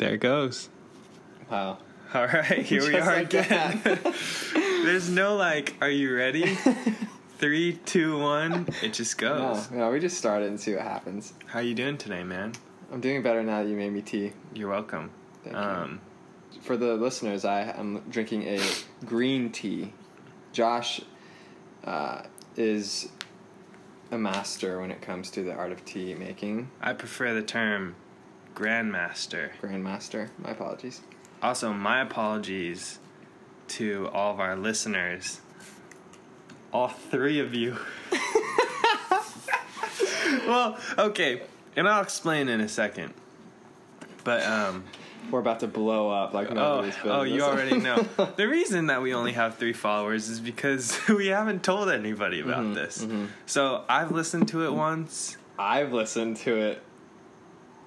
There it goes. Wow. All right, here we are like again. There's no like, are you ready? Three, two, one. It just goes. no, we just started and see what happens. How you doing today, man? I'm doing better now that you made me tea. You're welcome. Thank you. um, For the listeners, I am drinking a green tea. Josh uh, is a master when it comes to the art of tea making. I prefer the term grandmaster. Grandmaster. My apologies. Also, my apologies to all of our listeners. All three of you. well, okay, and I'll explain in a second. But um We're about to blow up like oh, nobody's oh, you already know. the reason that we only have 3 followers is because we haven't told anybody about Mhm, this. mhm. So, I've listened to it once. I've listened to it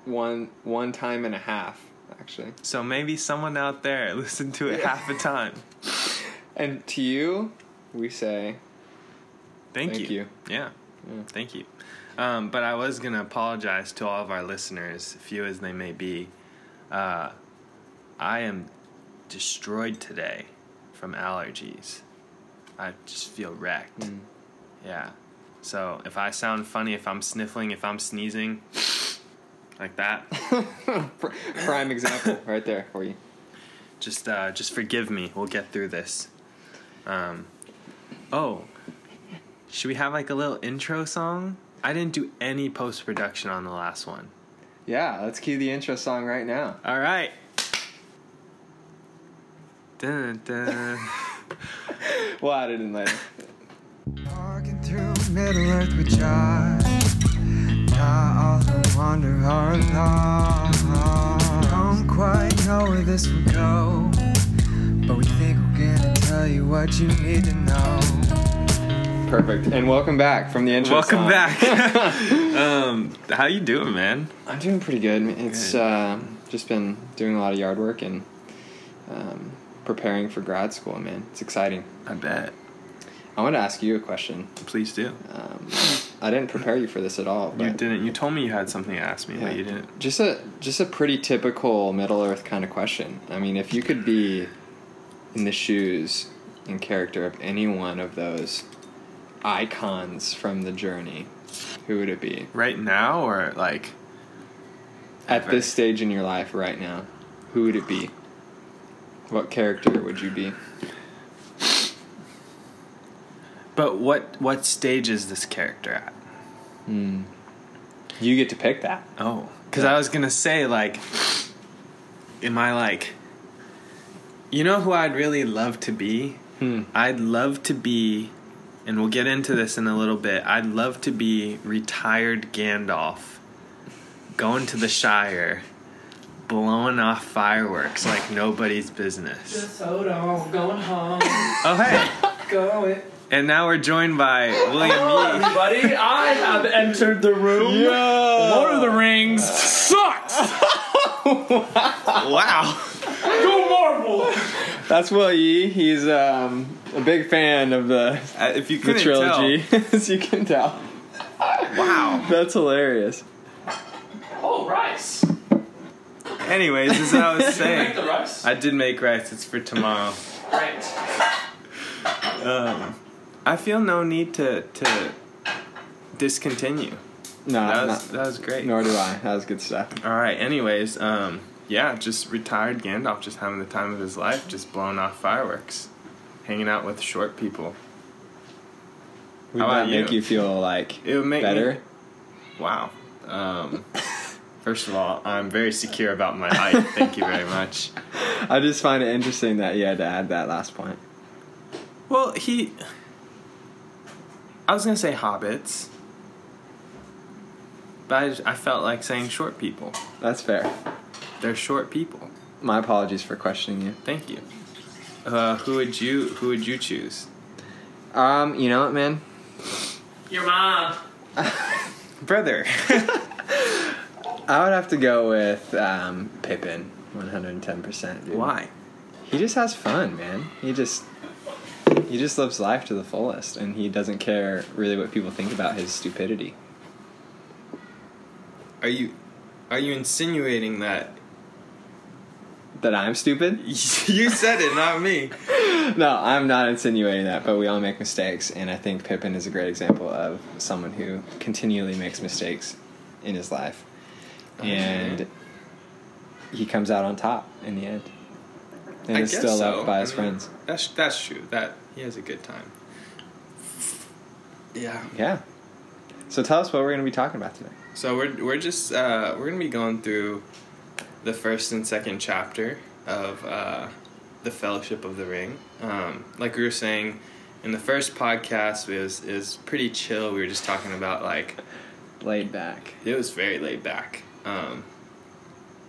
one one time and a half actually. So maybe someone out there listened to it Yeah. half the time. And to you, we say Thank, Thank you. Yeah. Yeah. Thank you. Um, but I was going to apologize to all of our listeners, few as they may be. Uh, I am destroyed today from allergies. I just feel wrecked. Mm. Yeah. So if I sound funny, if I'm sniffling, if I'm sneezing, like that, prime example right there for you. just uh, just forgive me. We'll get through this. Um, oh, should we have like a little intro song? I didn't do any post production on the last one. Yeah, let's cue the intro song right now. All right. Dun, dun. We'll add it in later. Walking through Middle Earth with Josh. Not all wander are lost. Don't quite know where this will go, but we think we're gonna tell you what you need to know. Perfect. And welcome back from the intro. Welcome song. back. um, how you doing, man? I'm doing pretty good. It's Good. Uh, just been doing a lot of yard work and um, preparing for grad school, man. It's exciting. I bet. I want to ask you a question. Please do. Um, I didn't prepare you for this at all. You didn't. You told me you had something to ask me, Yeah. but you didn't. Just a just a pretty typical Middle Earth kind of question. I mean, if you could be in the shoes and character of any one of those icons from the journey, who would it be? Right now, or like, At this stage in your life right now, who would it be? What character would you be? But what what stage is this character at? Hmm. You get to pick that. Oh, because Yeah. I was gonna say like, am I like, you know who I'd really love to be? Hmm. I'd love to be, and we'll get into this in a little bit. I'd love to be retired Gandalf, going to the Shire, blowing off fireworks like nobody's business. Just hold on, going home. Oh hey, going. And now we're joined by William Hello, Yee. everybody. I have entered the room. Lord of the Rings sucks. Wow. Go Marvel. That's Will Yee. He's um, a big fan of the, Uh, if you the couldn't trilogy, as you can tell. tell, wow. That's hilarious. Oh, rice. Anyways, as I was Make saying, the rice. I did make rice. It's for tomorrow. Great. Um, I feel no need to to discontinue. No, That was not- that was great. nor do I. That was good stuff. All right. Anyways, um, yeah, just retired Gandalf, just having the time of his life, just blowing off fireworks, hanging out with short people. Would How that make you? you feel like It would make better? Me, wow. Um, first of all, I'm very secure about my height. Thank you very much. I just find it interesting that you had to add that last point. Well, he. I was gonna say hobbits, but I, just- I felt like saying short people. That's fair. They're short people. My apologies for questioning you. Thank you. Uh, who would you Who would you choose? Um, you know what, man? Your mom. Brother. I would have to go with um, Pippin, 110%. Why? He just has fun, man. He just he just lives life to the fullest, and he doesn't care really what people think about his stupidity. Are you Are you insinuating that that I'm stupid. you said it, not me. No, I'm not insinuating that, but we all make mistakes, and I think Pippin is a great example of someone who continually makes mistakes in his life, uh-huh. and he comes out on top in the end, and I is still so. loved by his I mean, friends. That's that's true. That he has a good time. Yeah. Yeah. So tell us what we're going to be talking about today. So we're we're just uh, we're gonna be going through the first and second chapter of uh, the Fellowship of the Ring. Um, like we were saying in the first podcast, it was is pretty chill. We were just talking about like Laid back. it was very laid back. Um,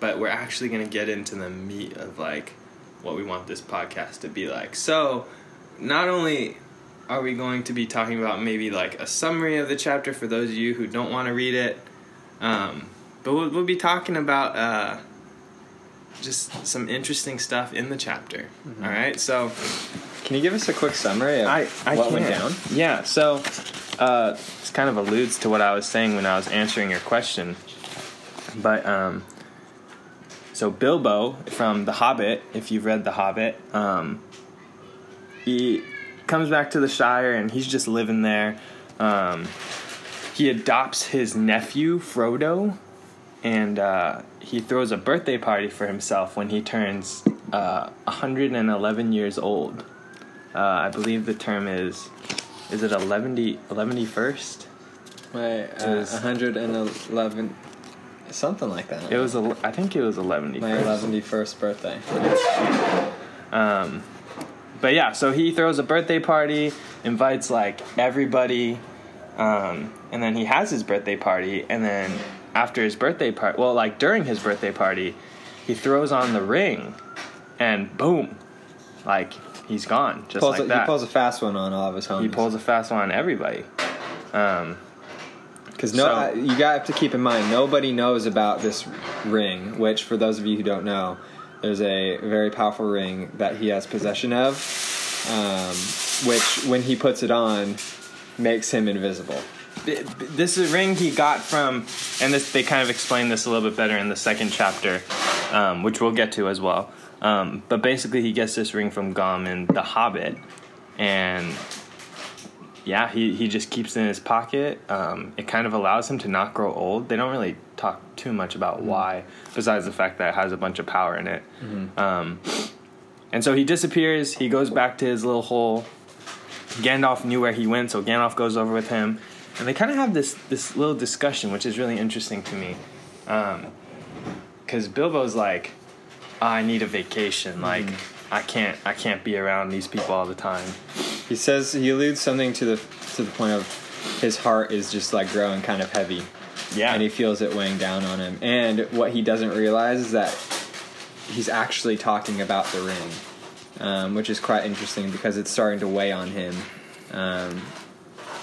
but we're actually gonna get into the meat of like what we want this podcast to be like. So not only are we going to be talking about maybe like a summary of the chapter for those of you who don't want to read it, um, but we'll, we'll be talking about uh, just some interesting stuff in the chapter. All right, so Can you give us a quick summary of I, I what can. went down? Yeah, so uh, this kind of alludes to what I was saying when I was answering your question. But um, so Bilbo from The Hobbit, if you've read The Hobbit, um, he comes back to the Shire and he's just living there. Um, he adopts his nephew Frodo, and uh, he throws a birthday party for himself when he turns uh, 111 years old. Uh, I believe the term is, is it 11 1st? My uh, 111, something like that. It was, I think it was 11 my 11st birthday. Um, but yeah, so he throws a birthday party, invites like everybody, um, and then he has his birthday party, and then after his birthday party, well, like during his birthday party, he throws on the ring, and boom, like he's gone just Pulls like a, that. He pulls a fast one on all of his homies. He pulls a fast one on everybody. Um, Because no, So- I- you got to keep in mind nobody knows about this ring. Which, for those of you who don't know, there's a very powerful ring that he has possession of, um, which when he puts it on, makes him invisible. this is a ring he got from, and this they kind of explain this a little bit better in the second chapter, um, which we'll get to as well. Um, but basically, he gets this ring from Gollum in The Hobbit, and yeah, he, he just keeps it in his pocket. Um, it kind of allows him to not grow old. They don't really talk too much about mm-hmm. why, besides the fact that it has a bunch of power in it. Mm-hmm. Um, and so he disappears. He goes back to his little hole. Gandalf knew where he went, so Gandalf goes over with him, and they kind of have this this little discussion, which is really interesting to me, um, because Bilbo's like, ah, "I need a vacation. Like, mm-hmm. I can't I can't be around these people all the time." He says he alludes something to the to the point of his heart is just like growing kind of heavy, Yeah, and he feels it weighing down on him. And what he doesn't realize is that he's actually talking about the ring, um, which is quite interesting because it's starting to weigh on him. Um,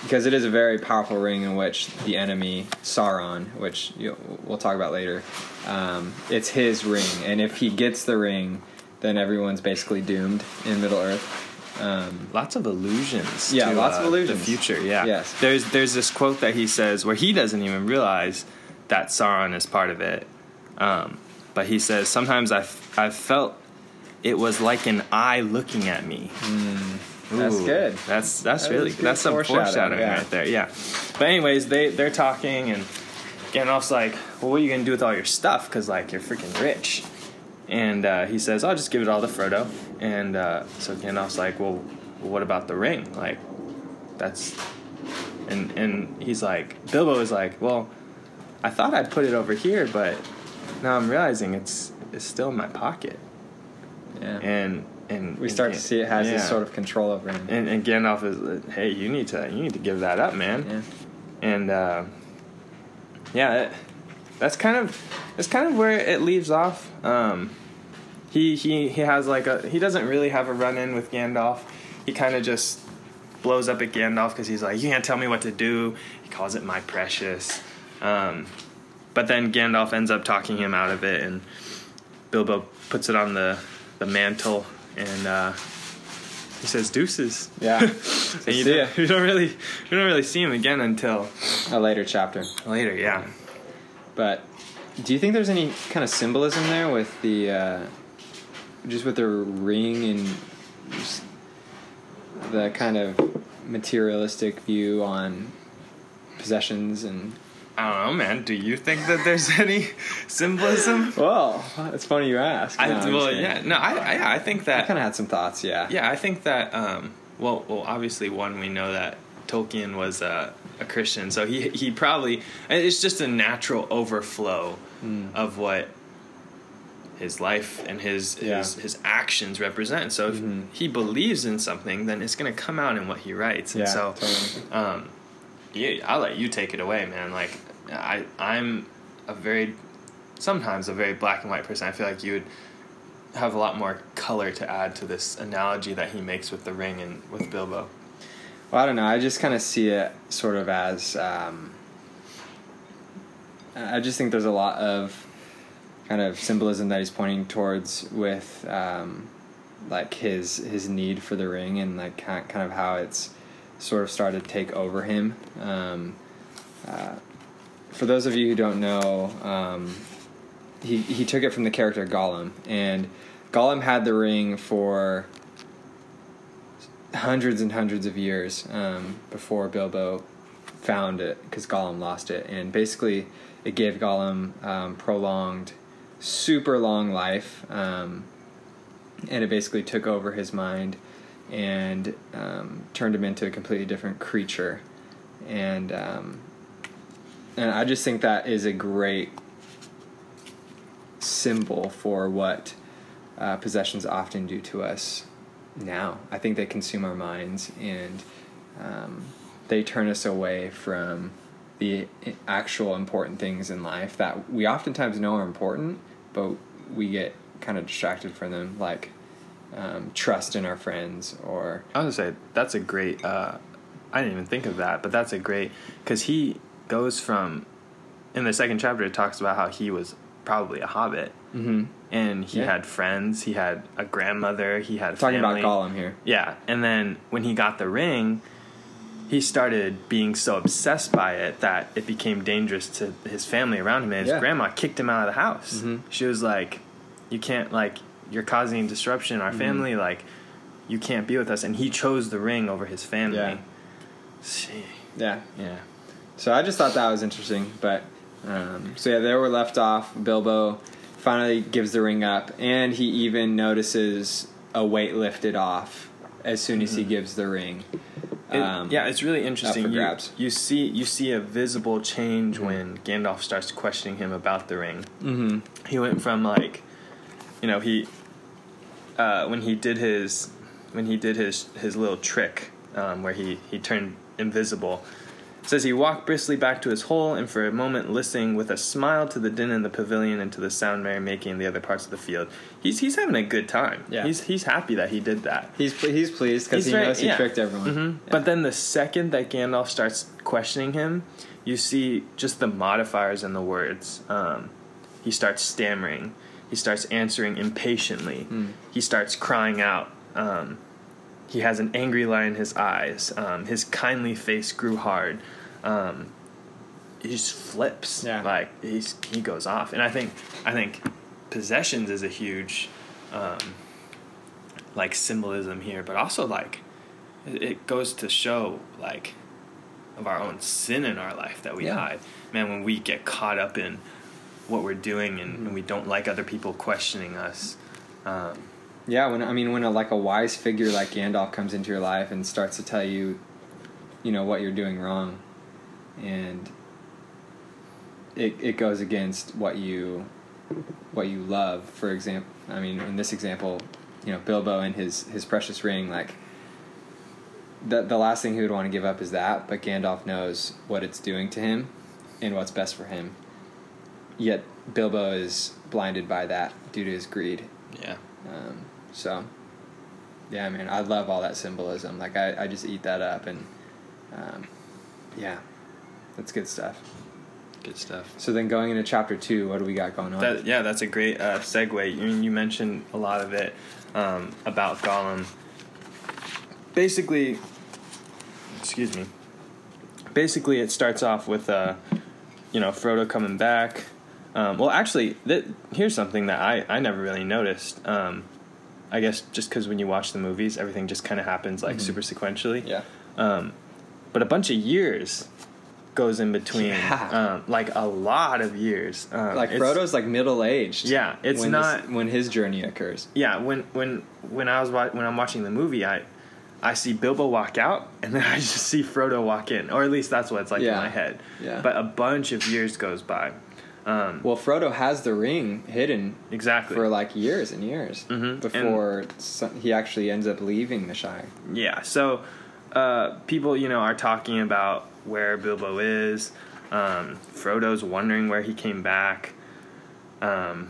because it is a very powerful ring in which the enemy Sauron, which you we'll talk about later, um, it's his ring, and if he gets the ring, then everyone's basically doomed in Middle Earth. Um, lots of illusions. Yeah, to, lots of uh, illusions. The future. Yeah. Yes. There's there's this quote that he says where he doesn't even realize that Sauron is part of it, um, but he says sometimes I've I've felt it was like an eye looking at me. That's Ooh, good. That's that's That really good that's some foreshadowing, foreshadowing, yeah. right there. Yeah. But anyways, they they're talking and Gandalf's like, "Well, what are you gonna do with all your stuff? Because like you're freaking rich." And uh, he says, "I'll just give it all to Frodo." And uh, so Gandalf's like, "Well, what about the ring? Like, that's." And and he's like, Bilbo is like, "Well, I thought I'd put it over here, but now I'm realizing it's it's still in my pocket." yeah. And and we start to see it has this sort of control over him. And, and Gandalf is, like, hey, you need to, you need to give that up, man. yeah. And uh, yeah, it, that's kind of, that's kind of where it leaves off. Um, he he he has like a, he doesn't really have a run in with Gandalf. He kind of just blows up at Gandalf because he's like, you can't tell me what to do. He calls it my precious. Um, but then Gandalf ends up talking him out of it, and Bilbo puts it on the the mantle, and uh, he says deuces. Yeah. And you, don't, you don't really you don't really see him again until a later chapter. later. Yeah. But do you think there's any kind of symbolism there with the uh, just with the ring and just the kind of materialistic view on possessions and I don't know, man. Do you think that there's any symbolism? well, it's funny you ask. I, No, I'm well, yeah, no, I, I, I think that I kind of had some thoughts. Yeah. Yeah, I think that. Um, well, well, obviously, one we know that Tolkien was a, a Christian, so he he probably it's just a natural overflow Mm. of what his life and his his, Yeah. his actions represent. So if Mhm. he believes in something, then it's going to come out in what he writes. And Yeah, so, totally. um, yeah, I'll let you take it away, man. Like I I'm a very sometimes a very black and white person. I feel like you would have a lot more color to add to this analogy that he makes with the ring and with Bilbo. Well, I don't know. I just kind of see it sort of as. Um, I just think there's a lot of kind of symbolism that he's pointing towards with, um, like his his need for the ring and like kind of how it's sort of started to take over him. Um, uh, for those of you who don't know, um, he he took it from the character Gollum, and Gollum had the ring for hundreds and hundreds of years um, before Bilbo found it because Gollum lost it, and basically it gave Gollum um, prolonged, super long life, um, and it basically took over his mind and um, turned him into a completely different creature, and um, and I just think that is a great symbol for what uh, possessions often do to us now. I think they consume our minds and um, they turn us away from the actual important things in life that we oftentimes know are important, but we get kind of distracted from them, like um, trust in our friends or I was gonna say that's a great. Uh, I didn't even think of that, but that's a great because he goes from in the second chapter. It talks about how he was probably a hobbit, mm-hmm. and he Yeah. had friends. He had a grandmother. He had talking family. about Gollum here. Yeah, and then when he got the ring, he started being so obsessed by it that it became dangerous to his family around him. And his Yeah. grandma kicked him out of the house. Mhm. She was like, "You can't like you're causing disruption in our Mhm. family. Like, you can't be with us." And he chose the ring over his family. Yeah. See, Yeah, yeah. So I just thought that was interesting. But um, so yeah, there we're left off. Bilbo finally gives the ring up, and he even notices a weight lifted off as soon as he gives the ring. It- Um, yeah, it's really interesting. You, you see, you see a visible change Mhm. when Gandalf starts questioning him about the ring. Mm-hmm. he went from like you know he uh, when he did his when he did his his little trick um, where he he turned invisible it says he walked briskly back to his hole and for a moment listening with a smile to the din in the pavilion and to the sound merry making in the other parts of the field he's he's having a good time Yeah. he's he's happy that he did that He's he's pleased because he very- knows he yeah. tricked everyone. Mhm. Yeah. But then the second that Gandalf starts questioning him, you see just the modifiers in the words. Um, he starts stammering. He starts answering impatiently. Mm. He starts crying out. Um, he has an angry light in his eyes. Um, his kindly face grew hard. Um, he just flips. Yeah. Like he's he goes off, and I think I think possessions is a huge um, like symbolism here, but also like it goes to show like of our own sin in our life that we Yeah. hide. Man, when we get caught up in what we're doing and, and we don't like other people questioning us. Um, Yeah, when I mean when a like a wise figure like Gandalf comes into your life and starts to tell you, you know, what you're doing wrong, and it it goes against what you what you love. For example, I mean in this example, you know, Bilbo and his his precious ring, like the the last thing he would want to give up is that, but Gandalf knows what it's doing to him and what's best for him. Yet Bilbo is blinded by that due to his greed. yeah. Um, so, yeah, man, I love all that symbolism. Like, I, I just eat that up, and um, yeah, that's good stuff. Good stuff. So then, going into chapter two, what do we got going on? That, yeah, that's a great uh, segue. You, you mentioned a lot of it um, about Gollum. Basically, excuse me. Basically, it starts off with, uh, you know, Frodo coming back. Um, well, actually, th- here's something that I, I never really noticed. Um, I guess just because when you watch the movies, everything just kind of happens like super sequentially. Mm-hmm. Yeah. Um, but a bunch of years goes in between. Yeah. Um, like a lot of years. Um, Like Frodo's like middle aged. Yeah, it's when not- this, when his journey occurs. Yeah, when when when I was wa- when I'm watching the movie, I I see Bilbo walk out, and then I just see Frodo walk in, or at least that's what it's like Yeah. in my head. Yeah. But a bunch of years goes by. Um, Well, Frodo has the ring hidden exactly. for like years and years Mhm. before so- he actually ends up leaving the Shire. Yeah, so uh, people, you know, are talking about where Bilbo is. Um, Frodo's wondering where he came back. Um,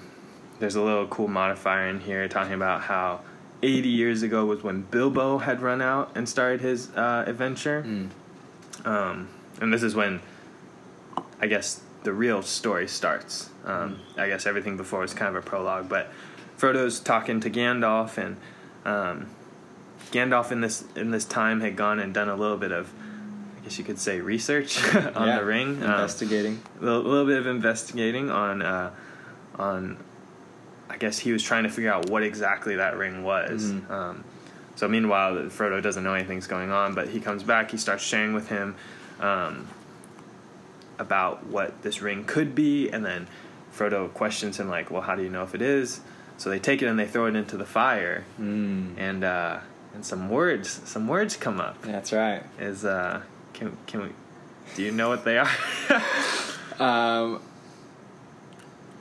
there's a little cool modifier in here talking about how 80 years ago was when Bilbo had run out and started his uh, adventure. Um, and this is when, I guess, the real story starts. Um, I guess everything before was kind of a prologue, but Frodo's talking to Gandalf, and um, Gandalf in this in this time had gone and done a little bit of, I guess you could say, research on Yeah, the ring, Um, investigating. a little, little bit of investigating on uh, on. I guess he was trying to figure out what exactly that ring was. Um, so meanwhile, Frodo doesn't know anything's going on, but he comes back. He starts sharing with him um, about what this ring could be, and then Frodo questions him like, "Well, how do you know if it is?" So they take it and they throw it into the fire, Mm, and uh, and some words some words come up. that's right. Is uh, can can we? Do you know what they are? Um,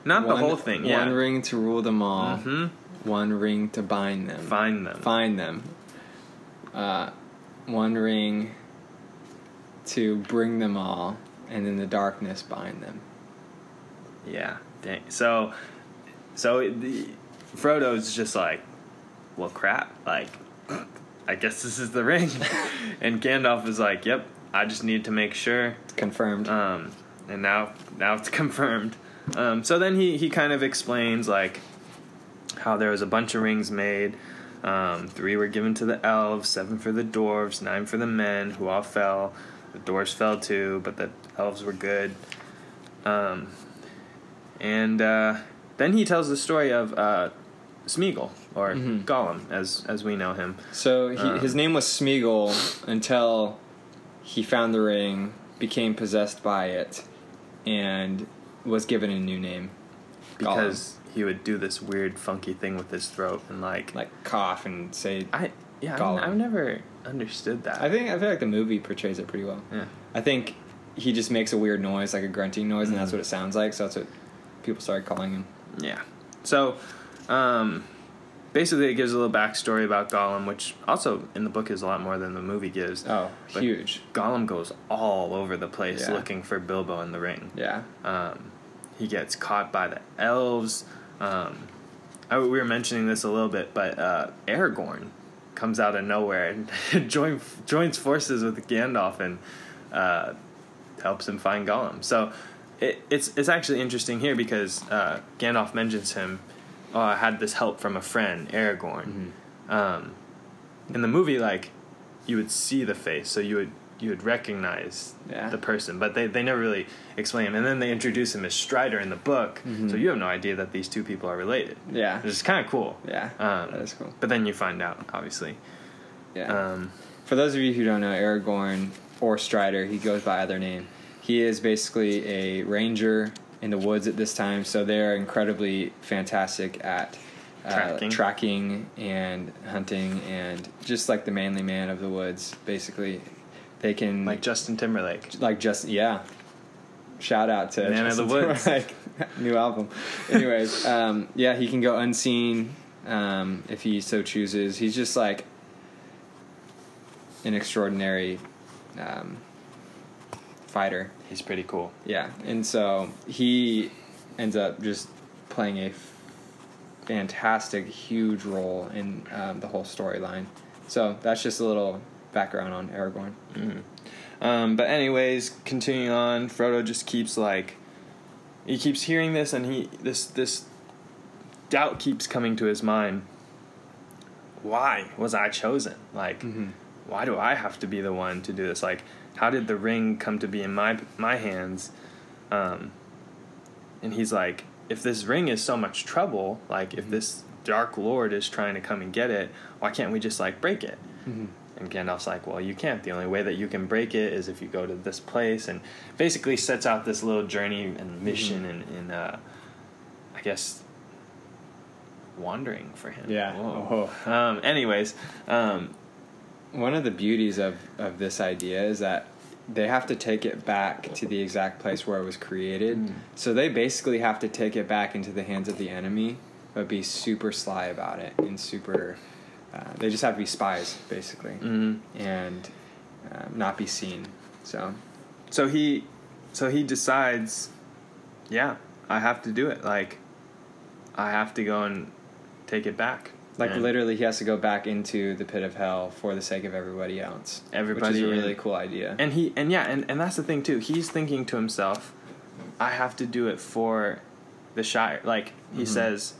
Not the one- whole thing. Yeah. One ring to rule them all. hmm One ring to bind them. Find them. Find them. Uh, one ring to bring them all, and in the darkness bind them. Yeah. Dang. So, so it- the, Frodo's just like, well, crap. Like, I guess this is the ring. and Gandalf is like, yep. I just need to make sure. Confirmed. Um, and now, now it's confirmed. Um, so then he he kind of explains like how there was a bunch of rings made. Um, three were given to the elves, seven for the dwarves, nine for the men, who all fell. The dwarves fell too, but the elves were good. Um, and uh, then he tells the story of uh, Smeagol, or Mhm. Gollum, as as we know him. So he, Uh. his name was Smeagol until he found the ring, became possessed by it, and was given a new name. Gollum. Because he would do this weird, funky thing with his throat, and like, like cough and say. I yeah, Gollum. I've, I've never understood that. I think I feel like the movie portrays it pretty well. yeah. I think he just makes a weird noise, like a grunting noise, and Mm. that's what it sounds like. So that's what people started calling him. Yeah. So, um, basically, it gives a little backstory about Gollum, which also in the book is a lot more than the movie gives. Oh, But huge! Gollum goes all over the place Yeah. looking for Bilbo in the ring. Yeah, Um, he gets caught by the elves. Um, I, we were mentioning this a little bit, but uh, Aragorn comes out of nowhere and join, joins forces with Gandalf and uh, helps him find Gollum. So it, it's it's actually interesting here because uh, Gandalf mentions him. Oh, I had this help from a friend, Aragorn. Um, in the movie, like you would see the face, so you would you would recognize Yeah. the person, but they, they never really explain him. And then they introduce him as Strider in the book, so you have no idea that these two people are related. yeah, It's kind of cool. yeah. Um, that is cool. But then you find out, obviously. Yeah. Um, For those of you who don't know, Aragorn or Strider, he goes by either name. He is basically a ranger in the woods at this time, so they're incredibly fantastic at uh, Tracking. tracking and hunting, and just like the manly man of the woods, basically, they can like Justin Timberlake. like just yeah. Shout out to Man of the Woods. Timberlake. new album. Anyways, um, yeah, he can go unseen um, if he so chooses. He's just like an extraordinary um, fighter. He's pretty cool. Yeah, and so he ends up just playing a f- fantastic, huge role in um, the whole storyline. So that's just a little background on Aragorn. Um, but anyways, continuing on, Frodo just keeps like he keeps hearing this, and he this this doubt keeps coming to his mind. Why was I chosen? Like, why do I have to be the one to do this? Like, how did the ring come to be in my my hands? Um, and he's like, if this ring is so much trouble, like if this Dark Lord is trying to come and get it. Why can't we just like break it? Mm-hmm. And Gandalf's like, well, you can't. The only way that you can break it is if you go to this place, and basically sets out this little journey and mission and, and uh, I guess wandering for him. Yeah. Whoa. Um, anyways, um, One of the beauties of, of this idea is that they have to take it back to the exact place where it was created. Mm. So they basically have to take it back into the hands of the enemy, but be super sly about it and super. Uh, they just have to be spies, basically, mhm. and um, not be seen. So, so he, so he decides, yeah, I have to do it. Like, I have to go and take it back. like, And literally, he has to go back into the pit of hell for the sake of everybody else. Everybody which is a really cool idea. And he and yeah, and, and that's the thing too. He's thinking to himself, I have to do it for the Shire. Like he says,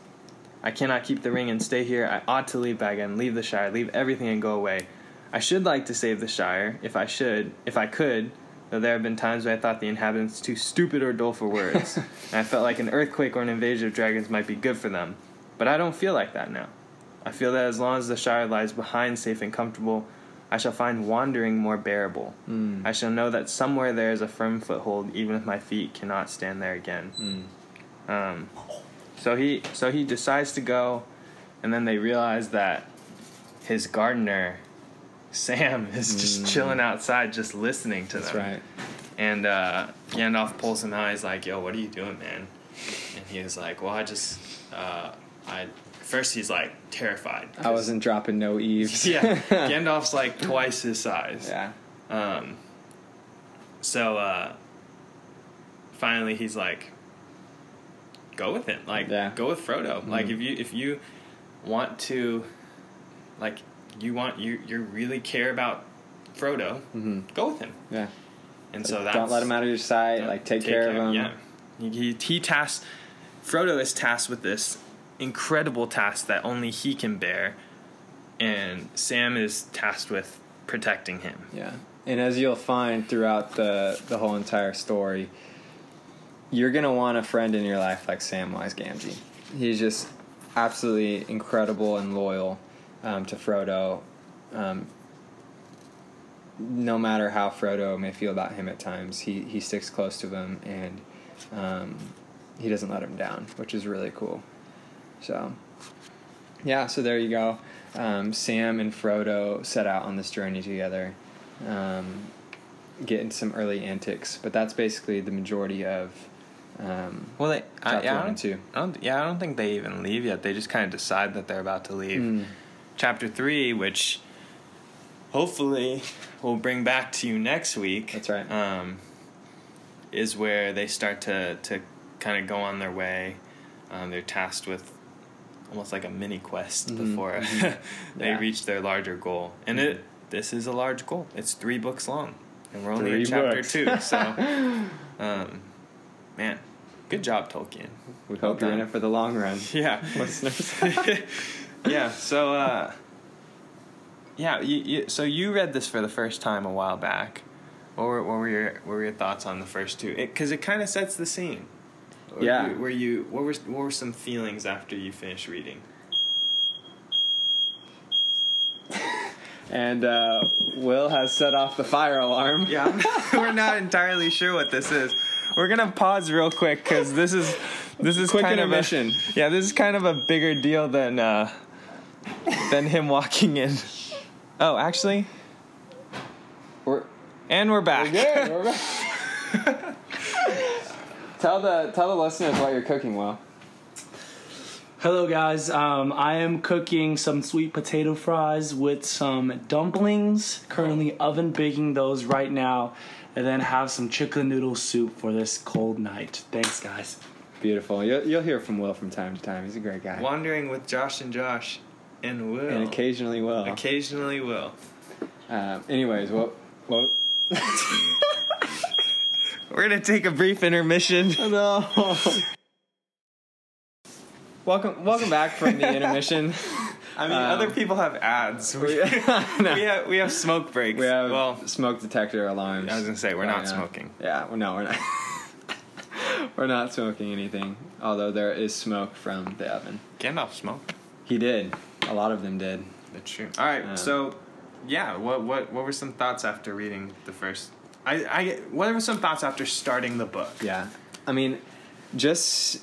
I cannot keep the ring and stay here. I ought to leave Bag End leave the Shire, leave everything and go away. I should like to save the Shire, if I should, if I could. Though there have been times when I thought the inhabitants too stupid or dull for words, and I felt like an earthquake or an invasion of dragons might be good for them. But I don't feel like that now. I feel that as long as the Shire lies behind, safe and comfortable, I shall find wandering more bearable. Mm. I shall know that somewhere there is a firm foothold, even if my feet cannot stand there again. Mm. Um, so he so he decides to go, and then they realize that his gardener, Sam, is just chilling outside, just listening to Mm. That's them. right. And uh, Gandalf pulls him out. He's like, "Yo, what are you doing, man?" And he was like, "Well, I just, uh, I." First, he's like terrified. I wasn't dropping no eaves. yeah, Gandalf's like twice his size. yeah. Um, so uh, finally, he's like, "Go with it. Like, Yeah. go with Frodo. Like, Mhm. if you if you want to, like, you want you you really care about Frodo, hmm go with him." Yeah. And so that's don't let him out of your sight. Like take, care of him. Yeah, he he, he tasks Frodo is tasked with this incredible task that only he can bear, and Sam is tasked with protecting him. Yeah. And as you'll find throughout the the whole entire story, you're gonna want a friend in your life like Samwise Gamgee. He's just absolutely incredible and loyal um, to Frodo. Um, no matter how Frodo may feel about him at times, he he sticks close to him and um, he doesn't let him down, which is really cool. So, yeah, so there you go. Um, Sam and Frodo set out on this journey together, um, getting some early antics, but that's basically the majority of. Um, Well, they, I, yeah, I don't, two. I don't, yeah, I don't think they even leave yet. They just kind of decide that they're about to leave. Mm. Chapter three, which hopefully we'll bring back to you next week. That's right. Um, is where they start to to kind of go on their way. Um, they're tasked with almost like a mini quest Mhm, before mhm. they Yeah. reach their larger goal, and it this is a large goal. It's three books long, and we're only in chapter books. two. So, um, man, good job, Tolkien. we Well hope you're in it for the long run. Yeah, Listeners. yeah. So, uh, yeah. You, you, so you read this for the first time a while back. What were, what were your what were your thoughts on the first two? Because it, kind of sets the scene. Yeah. You, were you what were what were some feelings after you finished reading? And uh, Will has set off the fire alarm. Yeah, we're not entirely sure what this is. We're gonna pause real quick because this is this is Quick kind intermission. of a, mission. yeah this is kind of a bigger deal than uh, than him walking in. Oh, actually, We're, and we're back. we're good. We're back. tell the tell the listeners what you're cooking, Will. Hello, guys. Um, I am cooking some sweet potato fries with some dumplings. Currently oven baking those right now, and then have some chicken noodle soup for this cold night. Thanks, guys. Beautiful. You'll, you'll hear from Will from time to time. He's a great guy. Wandering with Josh and Josh, and Will. And occasionally Will. Occasionally Will. Um, anyways, what what? We're gonna take a brief intermission. no. welcome welcome back from the intermission. I mean, Um, other people have ads. We, we, we have we have smoke breaks. we have well, smoke detector alarms. I was gonna say we're not smoking. Yeah, well, no, we're not. we're not smoking anything. Although there is smoke from the oven. Gandalf smoke. He did. A lot of them did. That's true. All right, Um, so yeah, what what what were some thoughts after reading the first? I I what were some thoughts after starting the book? Yeah, I mean, just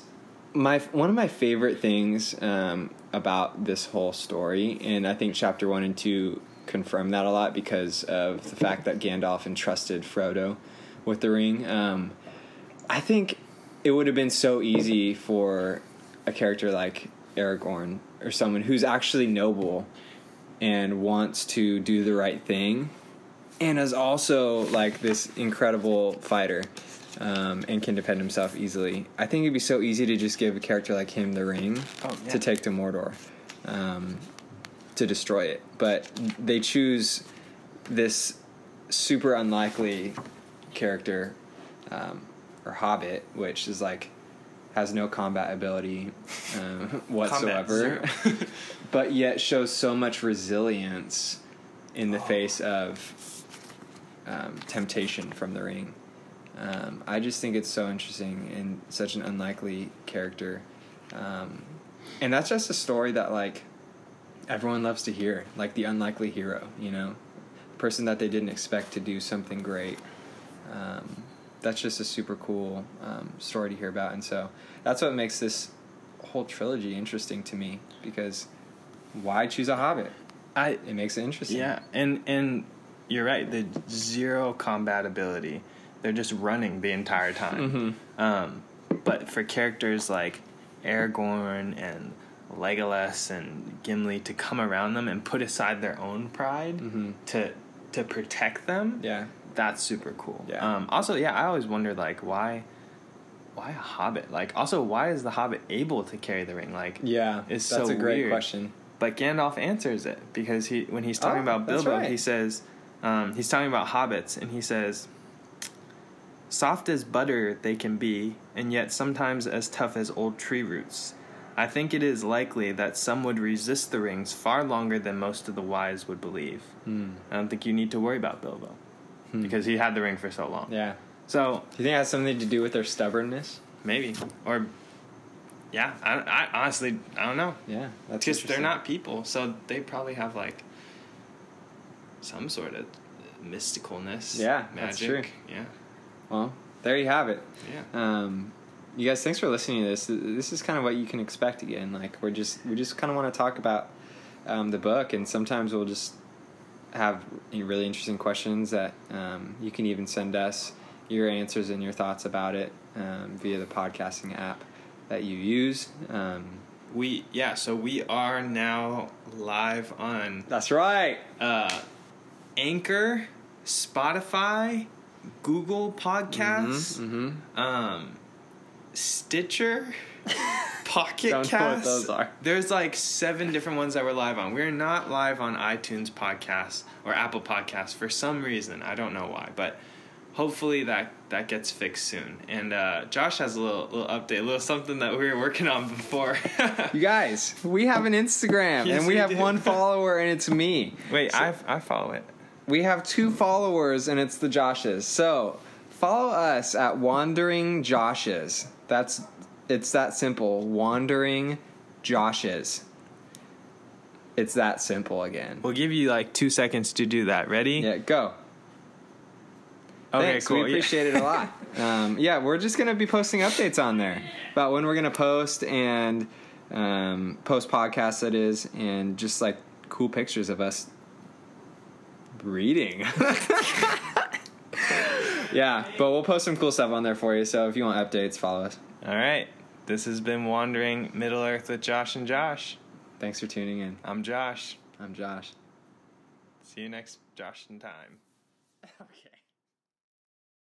my one of my favorite things um, about this whole story, and I think chapter one and two confirm that a lot because of the fact that Gandalf entrusted Frodo with the ring. Um, I think it would have been so easy for a character like Aragorn or someone who's actually noble and wants to do the right thing and is also like this incredible fighter um, and can defend himself easily. I think it'd be so easy to just give a character like him the ring Oh, yeah. to take to Mordor um, to destroy it, but they choose this super unlikely character um, or Hobbit, which is like has no combat ability um, whatsoever, zero. but yet shows so much resilience in the face of um, temptation from the ring. Um, I just think it's so interesting and such an unlikely character, um, and that's just a story that like everyone loves to hear, like the unlikely hero, you know, person that they didn't expect to do something great. Um, that's just a super cool um, story to hear about, and so that's what makes this whole trilogy interesting to me because why choose a hobbit? I It makes it interesting. yeah, and and you're right. The zero combat ability. They're just running the entire time. Mhm. Um, but for characters like Aragorn and Legolas and Gimli to come around them and put aside their own pride Mhm. to to protect them, Yeah. that's super cool. Yeah. Um, also, yeah, I always wondered like why why a hobbit? Like also why is the hobbit able to carry the ring? Like Yeah. It's that's so a great weird. question. but Gandalf answers it because he when he's talking Oh, about Bilbo, right. he says um, he's talking about hobbits and he says soft as butter they can be and yet sometimes as tough as old tree roots. I think it is likely that some would resist the rings far longer than most of the wise would believe. Hmm. I don't think you need to worry about Bilbo because he had the ring for so long. Yeah. So Do you think it has something to do with their stubbornness? maybe or yeah, I, I honestly I don't know. Yeah. That's because they're not people, so they probably have like some sort of mysticalness. Yeah, magic. that's true. Yeah, Well, there you have it. yeah. Um, you guys, thanks for listening to this. This is kind of what you can expect again. Like we're just we just kind of want to talk about um, the book, and sometimes we'll just have really interesting questions that um, you can even send us your answers and your thoughts about it um, via the podcasting app that you use. Um, We yeah, so we are now live on that's right. uh, Anchor, Spotify, Google Podcasts, hmm um, Stitcher, Pocket Don't know what those are. There's like seven different ones that we're live on. We're not live on iTunes Podcasts or Apple Podcasts for some reason. I don't know why, but hopefully that that gets fixed soon. And uh, Josh has a little little update, a little something that we were working on before. You guys, we have an Instagram, Yes, and we we have do. one follower, and it's me. Wait, I I follow it. We have two followers, and it's the Joshes. So follow us at Wandering Joshes. That's it's that simple. Wandering Joshes. It's that simple again. We'll give you like two seconds to do that. Ready? Yeah, go. Okay, Thanks, cool. We Yeah. appreciate it a lot. Um, yeah, we're just gonna be posting updates on there about when we're gonna post and um, post podcasts. That is, and just like cool pictures of us reading. yeah, but we'll post some cool stuff on there for you. So if you want updates, follow us. All right. This has been Wandering Middle Earth with Josh and Josh. Thanks for tuning in. I'm Josh. I'm Josh. See you next Josh in time.